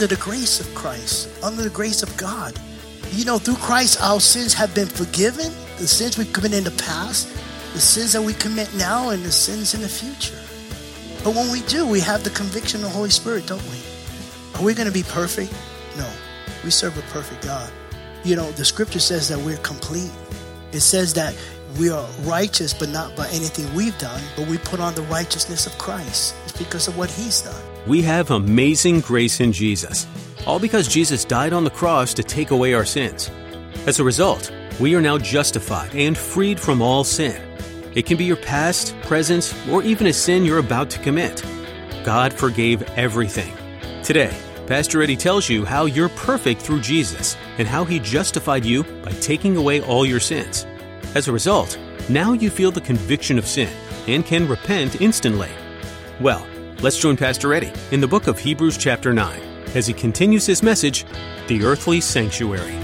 Under the grace of Christ, under the grace of God. You know, through Christ, our sins have been forgiven. The sins we commit in the past, the sins that we commit now, and the sins in the future. But when we do, we have the conviction of the Holy Spirit, don't we? Are we going to be perfect? No. We serve a perfect God. You know, the scripture says that we're complete. It says that we are righteous, but not by anything we've done, but we put on the righteousness of Christ. It's because of what He's done. We have amazing grace in Jesus, all because Jesus died on the cross to take away our sins. As a result, we are now justified and freed from all sin. It can be your past, present, or even a sin you're about to commit. God forgave everything. Today, Pastor Eddie tells you how you're perfect through Jesus and how he justified you by taking away all your sins. As a result, now you feel the conviction of sin and can repent instantly. Well, Let's join Pastor Eddie in the book of Hebrews, chapter 9, as he continues his message The Earthly Sanctuary.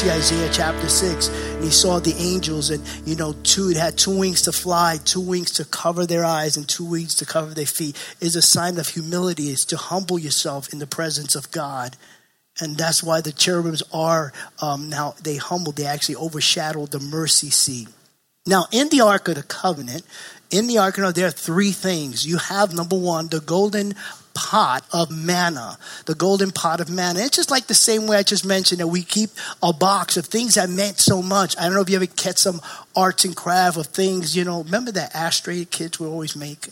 see Isaiah chapter 6, and he saw the angels, and you know, two it had two wings to fly, two wings to cover their eyes, and two wings to cover their feet. Is a sign of humility, is to humble yourself in the presence of God. And that's why the cherubims are um, now they humble, they actually overshadow the mercy seat. Now, in the Ark of the Covenant, in the Ark, there are three things. You have number one, the golden pot of manna, the golden pot of manna. It's just like the same way I just mentioned that we keep a box of things that meant so much. I don't know if you ever catch some arts and craft of things, you know, remember that ashtray kids would always make?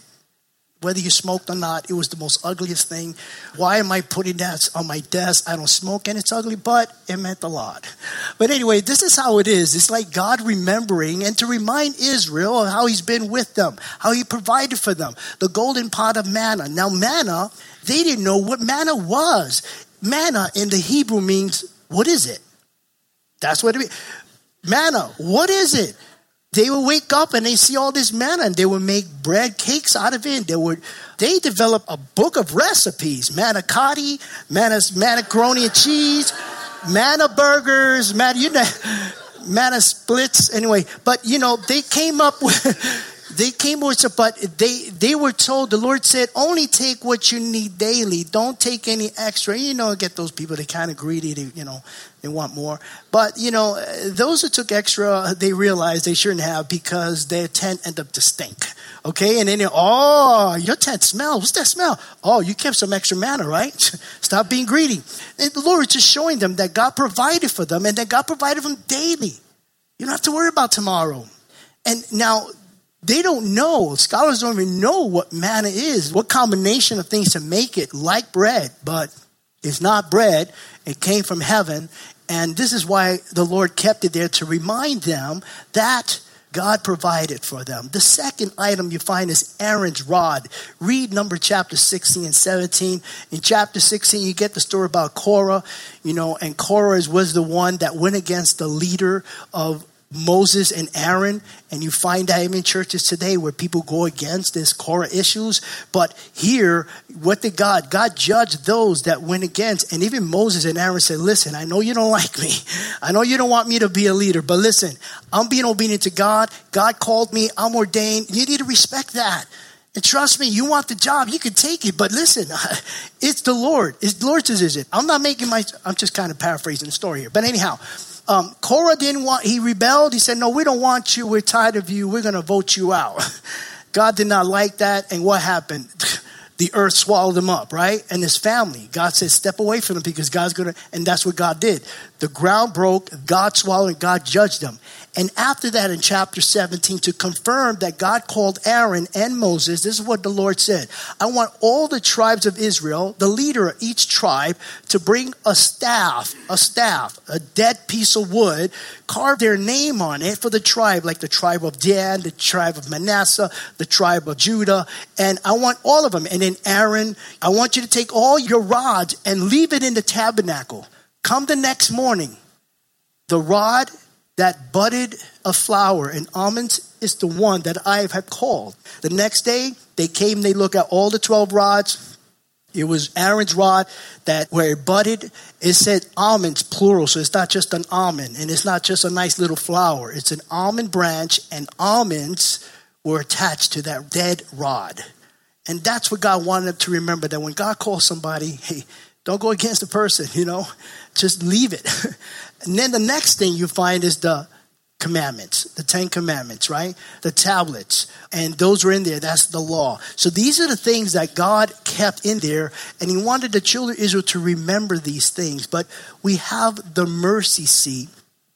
Whether you smoked or not, it was the most ugliest thing. Why am I putting that on my desk? I don't smoke and it's ugly, but it meant a lot. But anyway, this is how it is. It's like God remembering and to remind Israel of how He's been with them, how He provided for them. The golden pot of manna. Now, manna, they didn't know what manna was. Manna in the Hebrew means, what is it? That's what it means. Manna, what is it? They would wake up and they see all this manna and they would make bread cakes out of it. They would they develop a book of recipes, manicotti, manna, macaroni and cheese, manna burgers, manna, you know, manna splits. Anyway, but you know, they came up with they came with it, but they they were told the Lord said only take what you need daily. Don't take any extra. You know, get those people they kind of greedy. They you know they want more. But you know, those who took extra, they realized they shouldn't have because their tent ended up to stink. Okay, and then oh, your tent smells. What's that smell? Oh, you kept some extra manna, right? Stop being greedy. And the Lord is just showing them that God provided for them and that God provided for them daily. You don't have to worry about tomorrow. And now they don't know. Scholars don't even know what manna is, what combination of things to make it like bread, but it's not bread. It came from heaven. And this is why the Lord kept it there to remind them that God provided for them. The second item you find is Aaron's rod. Read number chapter 16 and 17. In chapter 16, you get the story about Korah, you know, and Korah was the one that went against the leader of Moses and Aaron, and you find that even in churches today where people go against this Korah issues. But here, what did God? God judged those that went against, and even Moses and Aaron said, Listen, I know you don't like me. I know you don't want me to be a leader, but listen, I'm being obedient to God. God called me, I'm ordained. You need to respect that. And trust me, you want the job, you can take it. But listen, it's the Lord. It's the Lord's decision. I'm not making my, I'm just kind of paraphrasing the story here. But anyhow, um, Korah didn't want, he rebelled. He said, No, we don't want you. We're tired of you. We're going to vote you out. God did not like that. And what happened? the earth swallowed him up, right? And his family. God said, step away from them because God's going to, and that's what God did. The ground broke, God swallowed, God judged them. And after that, in chapter 17, to confirm that God called Aaron and Moses, this is what the Lord said I want all the tribes of Israel, the leader of each tribe, to bring a staff, a staff, a dead piece of wood, carve their name on it for the tribe, like the tribe of Dan, the tribe of Manasseh, the tribe of Judah. And I want all of them. And then Aaron, I want you to take all your rods and leave it in the tabernacle. Come the next morning. The rod that budded a flower and almonds is the one that I have called. The next day, they came, they look at all the 12 rods. It was Aaron's rod that where it budded, it said almonds, plural. So it's not just an almond and it's not just a nice little flower. It's an almond branch and almonds were attached to that dead rod. And that's what God wanted them to remember that when God calls somebody, hey, don't go against the person, you know, just leave it. And then the next thing you find is the commandments, the Ten Commandments, right? The tablets. And those were in there. That's the law. So these are the things that God kept in there. And He wanted the children of Israel to remember these things. But we have the mercy seat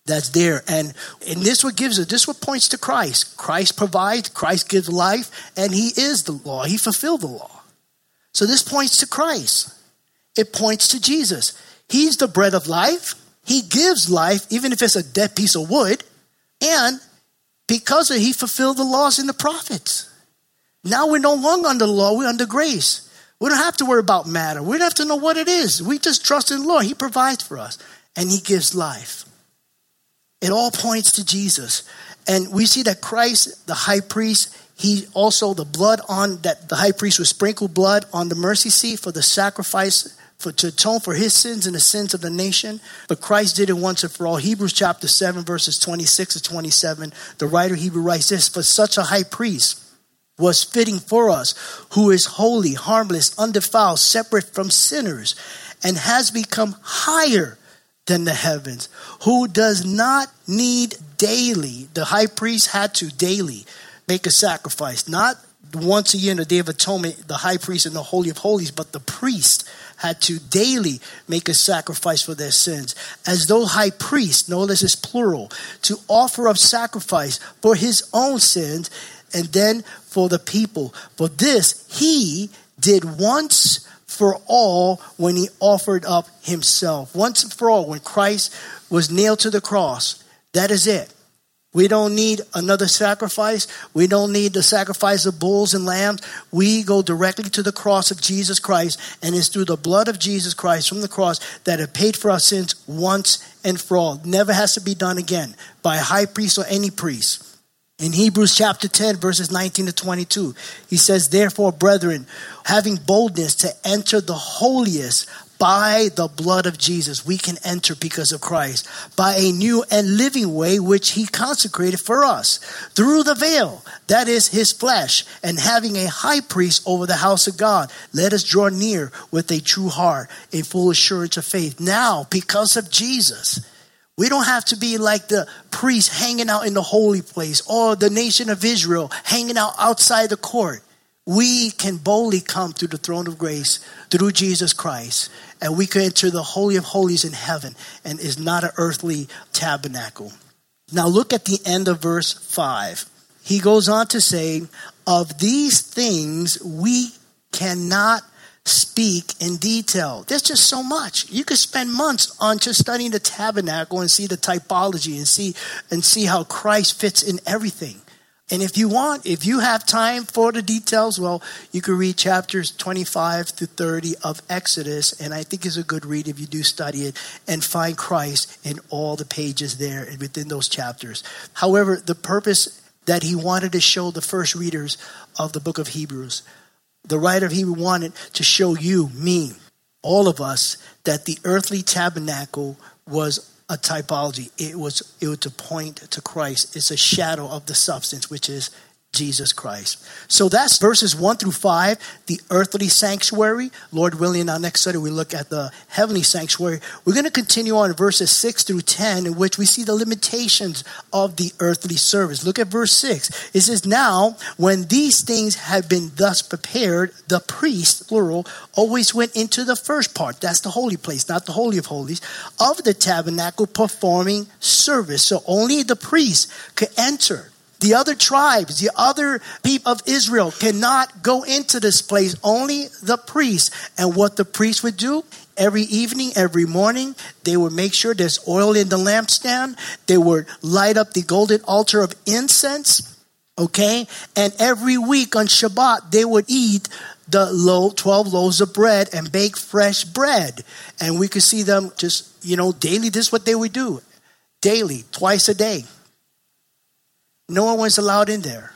that's there. And, and this what gives it, this what points to Christ. Christ provides, Christ gives life, and He is the law. He fulfilled the law. So this points to Christ. It points to Jesus. He's the bread of life. He gives life, even if it's a dead piece of wood. And because of he fulfilled the laws and the prophets. Now we're no longer under the law, we're under grace. We don't have to worry about matter. We don't have to know what it is. We just trust in the Lord. He provides for us and He gives life. It all points to Jesus. And we see that Christ, the high priest, he also, the blood on that the high priest would sprinkle blood on the mercy seat for the sacrifice for, to atone for his sins and the sins of the nation. But Christ did it once and for all. Hebrews chapter 7, verses 26 to 27. The writer Hebrew writes this For such a high priest was fitting for us, who is holy, harmless, undefiled, separate from sinners, and has become higher than the heavens, who does not need daily. The high priest had to daily make a sacrifice, not once a year in the Day of Atonement, the high priest in the Holy of Holies, but the priest had to daily make a sacrifice for their sins. As though high priest, notice is plural, to offer up sacrifice for his own sins and then for the people. For this he did once for all when he offered up himself. Once and for all, when Christ was nailed to the cross. That is it. We don't need another sacrifice. We don't need the sacrifice of bulls and lambs. We go directly to the cross of Jesus Christ, and it's through the blood of Jesus Christ from the cross that it paid for our sins once and for all. Never has to be done again by a high priest or any priest. In Hebrews chapter 10, verses 19 to 22, he says, Therefore, brethren, having boldness to enter the holiest by the blood of Jesus, we can enter because of Christ by a new and living way which he consecrated for us through the veil, that is his flesh, and having a high priest over the house of God. Let us draw near with a true heart, a full assurance of faith. Now, because of Jesus, we don't have to be like the priest hanging out in the holy place or the nation of Israel hanging out outside the court. We can boldly come through the throne of grace through Jesus Christ and we can enter the Holy of Holies in heaven and is not an earthly tabernacle. Now look at the end of verse 5. He goes on to say, Of these things we cannot speak in detail. There's just so much. You could spend months on just studying the tabernacle and see the typology and see and see how Christ fits in everything. And if you want, if you have time for the details, well, you can read chapters 25 to 30 of Exodus, and I think it's a good read if you do study it and find Christ in all the pages there and within those chapters. However, the purpose that he wanted to show the first readers of the book of Hebrews, the writer of Hebrews wanted to show you, me, all of us, that the earthly tabernacle was a typology. It was it was to point to Christ. It's a shadow of the substance, which is Jesus Christ. So that's verses 1 through 5, the earthly sanctuary. Lord willing, in our next study, we look at the heavenly sanctuary. We're going to continue on verses 6 through 10, in which we see the limitations of the earthly service. Look at verse 6. It says, Now, when these things had been thus prepared, the priest, plural, always went into the first part. That's the holy place, not the Holy of Holies, of the tabernacle performing service. So only the priest could enter the other tribes, the other people of Israel cannot go into this place, only the priests. And what the priests would do, every evening, every morning, they would make sure there's oil in the lampstand. They would light up the golden altar of incense. Okay? And every week on Shabbat, they would eat the low 12 loaves of bread and bake fresh bread. And we could see them just, you know, daily. This is what they would do. Daily, twice a day. No one was allowed in there.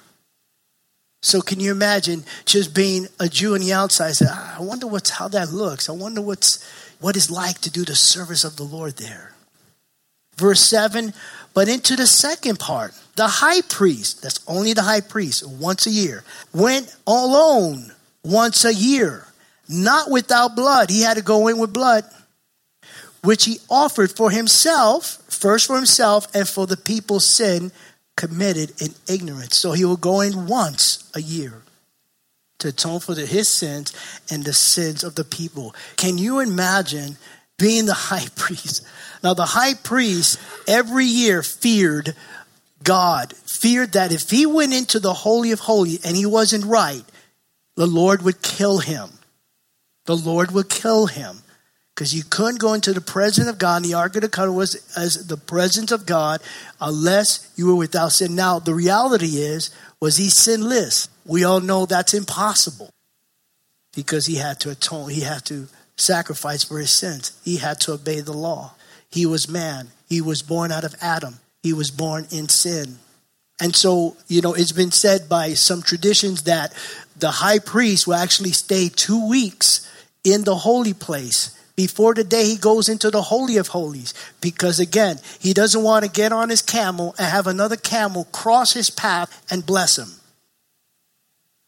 So can you imagine just being a Jew on the outside? Say, ah, I wonder what's how that looks. I wonder what's what it's like to do the service of the Lord there. Verse seven, but into the second part, the high priest, that's only the high priest, once a year, went alone once a year, not without blood. He had to go in with blood, which he offered for himself, first for himself and for the people's sin committed in ignorance. So he will go in once a year to atone for the, his sins and the sins of the people. Can you imagine being the high priest? Now, the high priest every year feared God, feared that if he went into the Holy of Holies and he wasn't right, the Lord would kill him. The Lord would kill him because you couldn't go into the presence of God. And the Ark of the Covenant was as the presence of God unless you were without sin. Now, the reality is, was he sinless? We all know that's impossible because he had to atone, he had to sacrifice for his sins, he had to obey the law. He was man, he was born out of Adam, he was born in sin. And so, you know, it's been said by some traditions that the high priest will actually stay two weeks in the holy place before the day he goes into the Holy of Holies. Because again, he doesn't want to get on his camel and have another camel cross his path and bless him.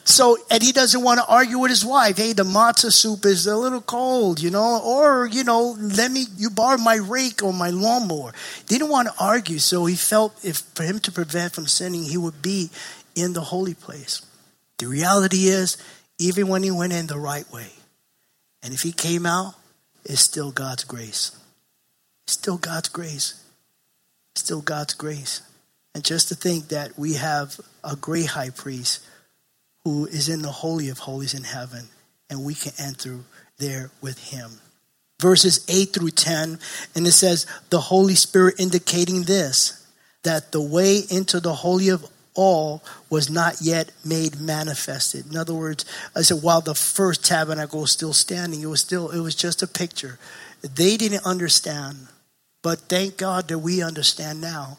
So, and he doesn't want to argue with his wife. Hey, the matzah soup is a little cold, you know, or, you know, let me, you borrow my rake or my lawnmower. Didn't want to argue. So he felt if for him to prevent from sinning, he would be in the holy place. The reality is, even when he went in the right way, and if he came out is still God's grace. Still God's grace. Still God's grace. And just to think that we have a great high priest who is in the Holy of Holies in heaven, and we can enter there with him. Verses 8 through 10, and it says, The Holy Spirit indicating this, that the way into the Holy of all was not yet made manifested. In other words, I said while the first tabernacle was still standing, it was still it was just a picture. They didn't understand, but thank God that we understand now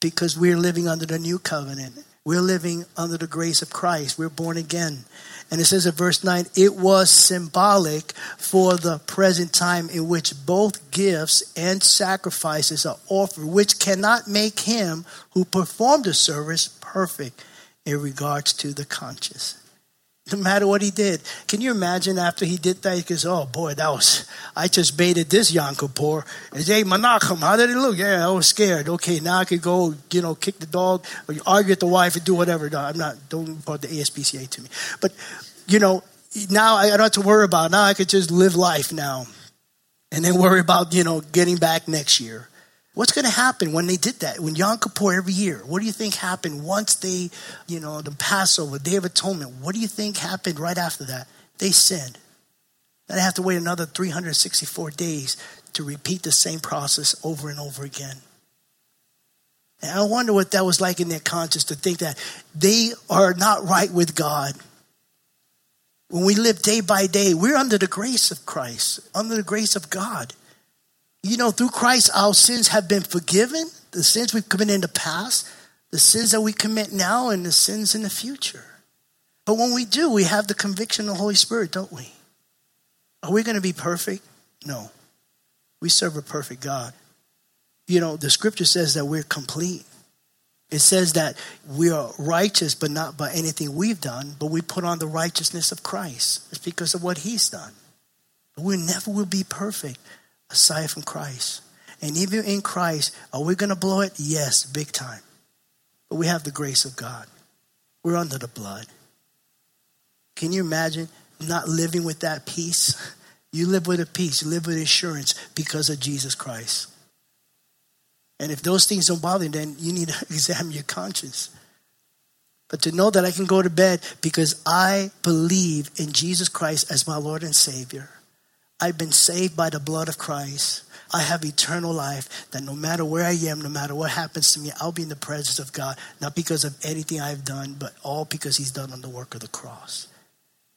because we're living under the new covenant. We're living under the grace of Christ. We're born again. And it says in verse 9, it was symbolic for the present time in which both gifts and sacrifices are offered, which cannot make him who performed the service perfect in regards to the conscience. No matter what he did. Can you imagine after he did that? He goes, Oh boy, that was, I just baited this Yom Kippur. And hey, Menachem, how did it look? Yeah, I was scared. Okay, now I could go, you know, kick the dog or argue with the wife and do whatever. No, I'm not, don't report the ASPCA to me. But, you know, now I don't have to worry about it. Now I could just live life now and then worry about, you know, getting back next year. What's going to happen when they did that? When Yom Kippur every year, what do you think happened once they, you know, the Passover, Day of Atonement? What do you think happened right after that? They sinned. Then they have to wait another 364 days to repeat the same process over and over again. And I wonder what that was like in their conscience to think that they are not right with God. When we live day by day, we're under the grace of Christ, under the grace of God you know, through Christ, our sins have been forgiven. The sins we've committed in the past, the sins that we commit now, and the sins in the future. But when we do, we have the conviction of the Holy Spirit, don't we? Are we going to be perfect? No. We serve a perfect God. You know, the scripture says that we're complete. It says that we are righteous, but not by anything we've done, but we put on the righteousness of Christ. It's because of what he's done. But we never will be perfect aside from Christ. And even in Christ, are we going to blow it? Yes, big time. But we have the grace of God. We're under the blood. Can you imagine not living with that peace? You live with a peace, you live with assurance because of Jesus Christ. And if those things don't bother you, then you need to examine your conscience. But to know that I can go to bed because I believe in Jesus Christ as my Lord and Savior. I've been saved by the blood of Christ. I have eternal life that no matter where I am, no matter what happens to me, I'll be in the presence of God, not because of anything I've done, but all because He's done on the work of the cross.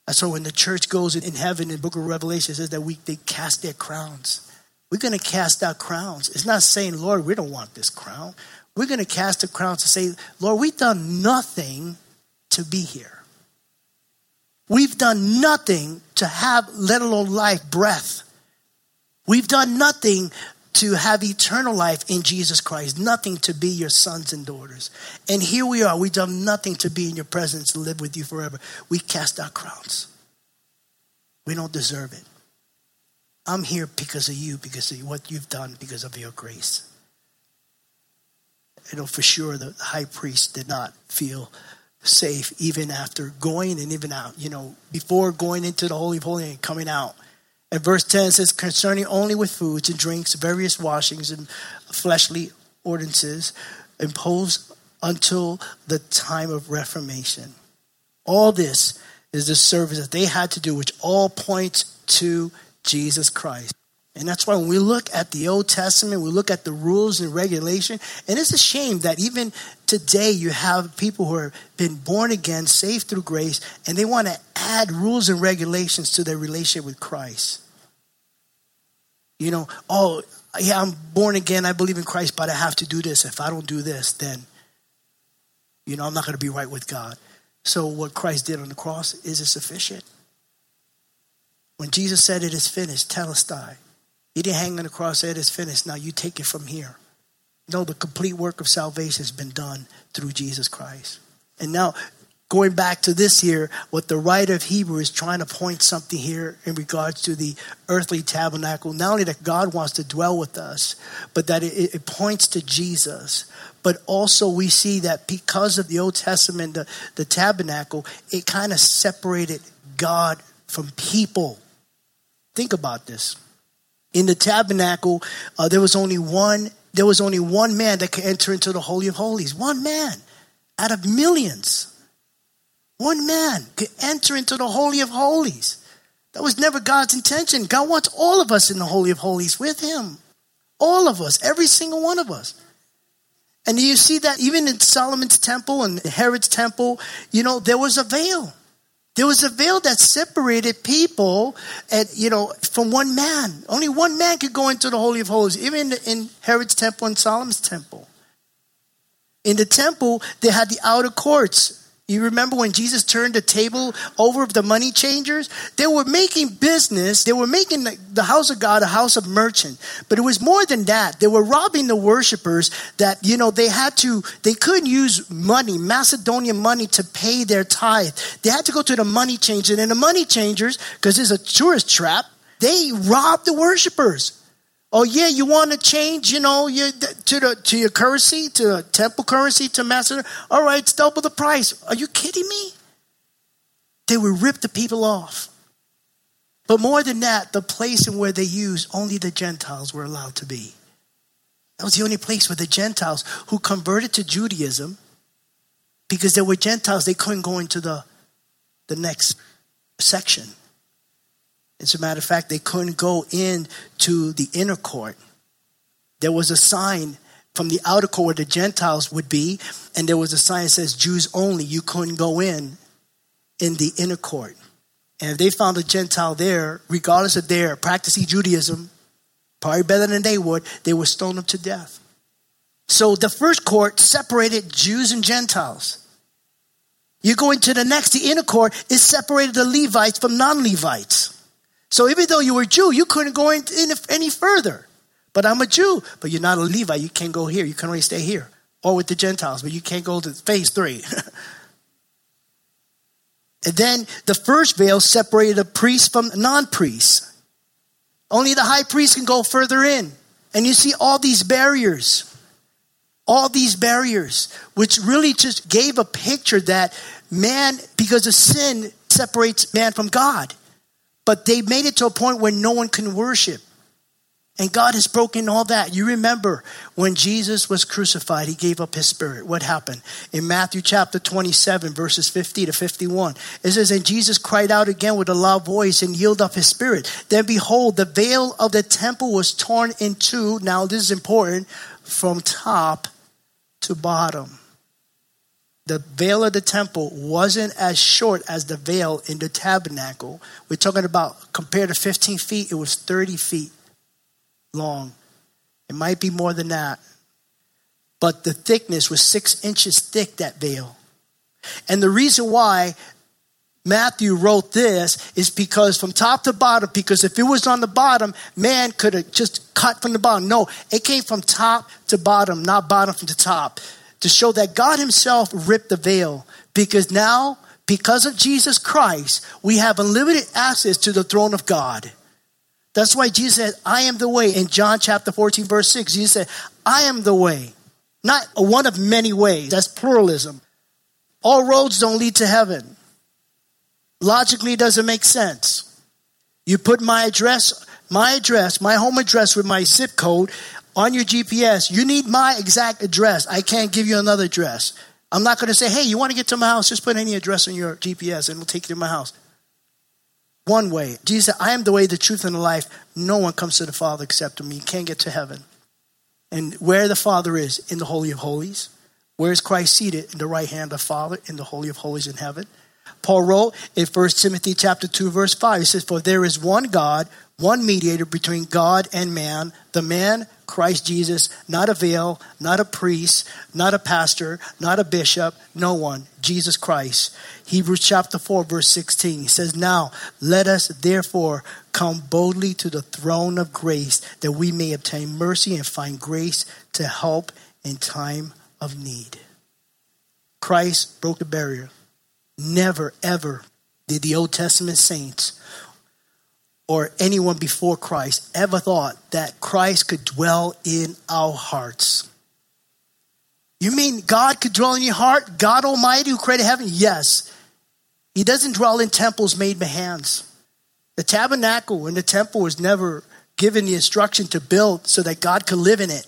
And so when the church goes in heaven in the book of Revelation, says that we they cast their crowns. We're going to cast out crowns. It's not saying, Lord, we don't want this crown. We're going to cast the crowns to say, Lord, we've done nothing to be here. We've done nothing to have, let alone life, breath. We've done nothing to have eternal life in Jesus Christ, nothing to be your sons and daughters. And here we are. We've done nothing to be in your presence, live with you forever. We cast our crowns. We don't deserve it. I'm here because of you, because of what you've done, because of your grace. You know, for sure, the high priest did not feel safe even after going and even out, you know, before going into the Holy of Holies and coming out. And verse 10 says, concerning only with foods and drinks, various washings and fleshly ordinances imposed until the time of Reformation. All this is the service that they had to do, which all points to Jesus Christ. And that's why when we look at the Old Testament, we look at the rules and regulation, and it's a shame that even today you have people who have been born again, saved through grace, and they want to add rules and regulations to their relationship with Christ. You know, oh, yeah, I'm born again, I believe in Christ, but I have to do this. If I don't do this, then, you know, I'm not going to be right with God. So what Christ did on the cross is it sufficient? When Jesus said it is finished, telestai. He didn't hang on the cross, it is finished. Now you take it from here. No, the complete work of salvation has been done through Jesus Christ. And now, going back to this here, what the writer of Hebrew is trying to point something here in regards to the earthly tabernacle. Not only that God wants to dwell with us, but that it, it points to Jesus. But also, we see that because of the Old Testament, the, the tabernacle, it kind of separated God from people. Think about this. In the tabernacle, uh, there was only one. There was only one man that could enter into the holy of holies. One man, out of millions. One man could enter into the holy of holies. That was never God's intention. God wants all of us in the holy of holies with Him. All of us, every single one of us. And you see that even in Solomon's temple and Herod's temple, you know, there was a veil. There was a veil that separated people at, you know, from one man. Only one man could go into the Holy of Holies, even in Herod's temple and Solomon's temple. In the temple, they had the outer courts. You remember when Jesus turned the table over of the money changers? They were making business. They were making the house of God a house of merchant. But it was more than that. They were robbing the worshipers that, you know, they had to, they couldn't use money, Macedonian money to pay their tithe. They had to go to the money changers. And the money changers, because it's a tourist trap, they robbed the worshipers. Oh yeah, you want to change, you know, your, to the to your currency, to temple currency, to master. All right, it's double the price. Are you kidding me? They would rip the people off. But more than that, the place in where they used only the Gentiles were allowed to be. That was the only place where the Gentiles who converted to Judaism, because they were Gentiles, they couldn't go into the the next section. As a matter of fact, they couldn't go in to the inner court. There was a sign from the outer court where the Gentiles would be, and there was a sign that says Jews only. You couldn't go in in the inner court. And if they found a Gentile there, regardless of their practicing Judaism, probably better than they would, they would stone them to death. So the first court separated Jews and Gentiles. You go into the next, the inner court, it separated the Levites from non Levites. So even though you were Jew, you couldn't go in, any further. But I'm a Jew, but you're not a Levite. You can't go here. You can only stay here. or with the Gentiles, but you can't go to phase three. and then the first veil separated a priest from non priests. Only the high priest can go further in. And you see all these barriers. All these barriers, which really just gave a picture that man, because of sin, separates man from God. But they made it to a point where no one can worship. And God has broken all that. You remember when Jesus was crucified, he gave up his spirit. What happened? In Matthew chapter 27, verses 50 to 51, it says, And Jesus cried out again with a loud voice and yielded up his spirit. Then behold, the veil of the temple was torn in two. Now, this is important from top to bottom. The veil of the temple wasn't as short as the veil in the tabernacle. We're talking about, compared to 15 feet, it was 30 feet long. It might be more than that. But the thickness was six inches thick, that veil. And the reason why Matthew wrote this is because from top to bottom, because if it was on the bottom, man could have just cut from the bottom. No, it came from top to bottom, not bottom from the top, to show that God Himself ripped the veil. Because now, because of Jesus Christ, we have unlimited access to the throne of God. That's why Jesus said, I am the way. In John chapter 14, verse 6, Jesus said, I am the way. Not one of many ways. That's pluralism. All roads don't lead to heaven. Logically, doesn't make sense. You put my address, my address, my home address with my zip code on your GPS. You need my exact address. I can't give you another address. I'm not going to say, hey, you want to get to my house? Just put any address on your GPS and we'll take you to my house one way. Jesus said, I am the way, the truth, and the life. No one comes to the Father except me. You can't get to heaven. And where the Father is, in the Holy of Holies. Where is Christ seated? In the right hand of the Father, in the Holy of Holies in heaven. Paul wrote in 1 Timothy chapter 2, verse 5, he says, For there is one God, one mediator between God and man, the man Christ Jesus, not a veil, not a priest, not a pastor, not a bishop, no one, Jesus Christ. Hebrews chapter 4, verse 16. He says, Now let us therefore come boldly to the throne of grace that we may obtain mercy and find grace to help in time of need. Christ broke the barrier. Never, ever did the Old Testament saints or anyone before Christ ever thought that Christ could dwell in our hearts. You mean God could dwell in your heart? God Almighty who created heaven? Yes. He doesn't dwell in temples made by hands. The tabernacle and the temple was never given the instruction to build so that God could live in it,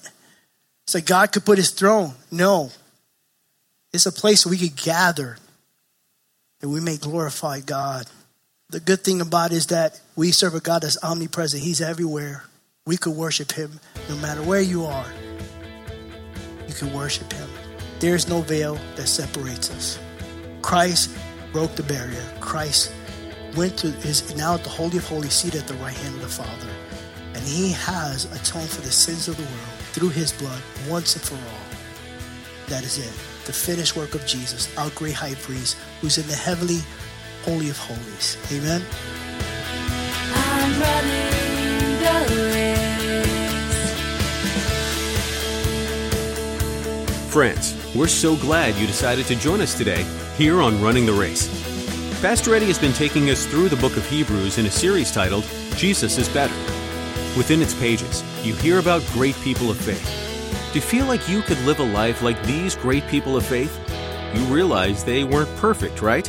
so God could put his throne. No. It's a place we could gather and we may glorify God. The good thing about it is that we serve a God that's omnipresent. He's everywhere. We could worship him no matter where you are. You can worship him. There is no veil that separates us. Christ broke the barrier. Christ went to his now at the Holy of Holies, seat at the right hand of the Father. And he has atoned for the sins of the world through his blood once and for all. That is it. The finished work of Jesus, our great high priest, who's in the heavenly Holy of Holies. Amen. Friends, we're so glad you decided to join us today here on Running the Race. Pastor Eddie has been taking us through the book of Hebrews in a series titled Jesus is Better. Within its pages, you hear about great people of faith. Do you feel like you could live a life like these great people of faith? You realize they weren't perfect, right?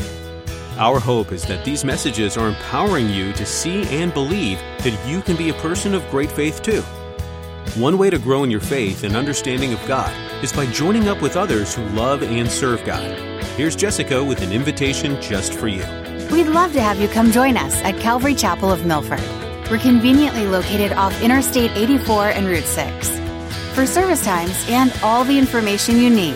Our hope is that these messages are empowering you to see and believe that you can be a person of great faith too. One way to grow in your faith and understanding of God is by joining up with others who love and serve God. Here's Jessica with an invitation just for you. We'd love to have you come join us at Calvary Chapel of Milford. We're conveniently located off Interstate 84 and Route 6. For service times and all the information you need,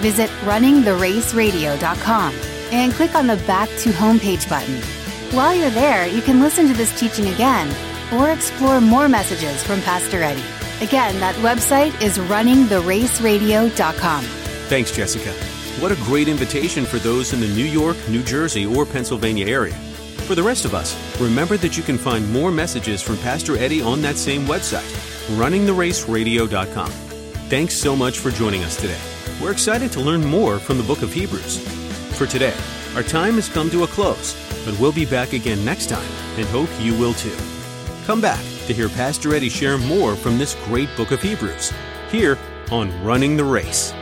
visit runningtheraceradio.com and click on the Back to Homepage button. While you're there, you can listen to this teaching again or explore more messages from Pastor Eddie. Again, that website is runningtheraceradio.com. Thanks, Jessica. What a great invitation for those in the New York, New Jersey, or Pennsylvania area. For the rest of us, remember that you can find more messages from Pastor Eddie on that same website, runningtheraceradio.com. Thanks so much for joining us today. we're excited to learn more from the book of Hebrews. For today, our time has come to a close, but we'll be back again next time and hope you will too. Come back to hear Pastor Eddie share more from this great book of Hebrews here on Running the Race.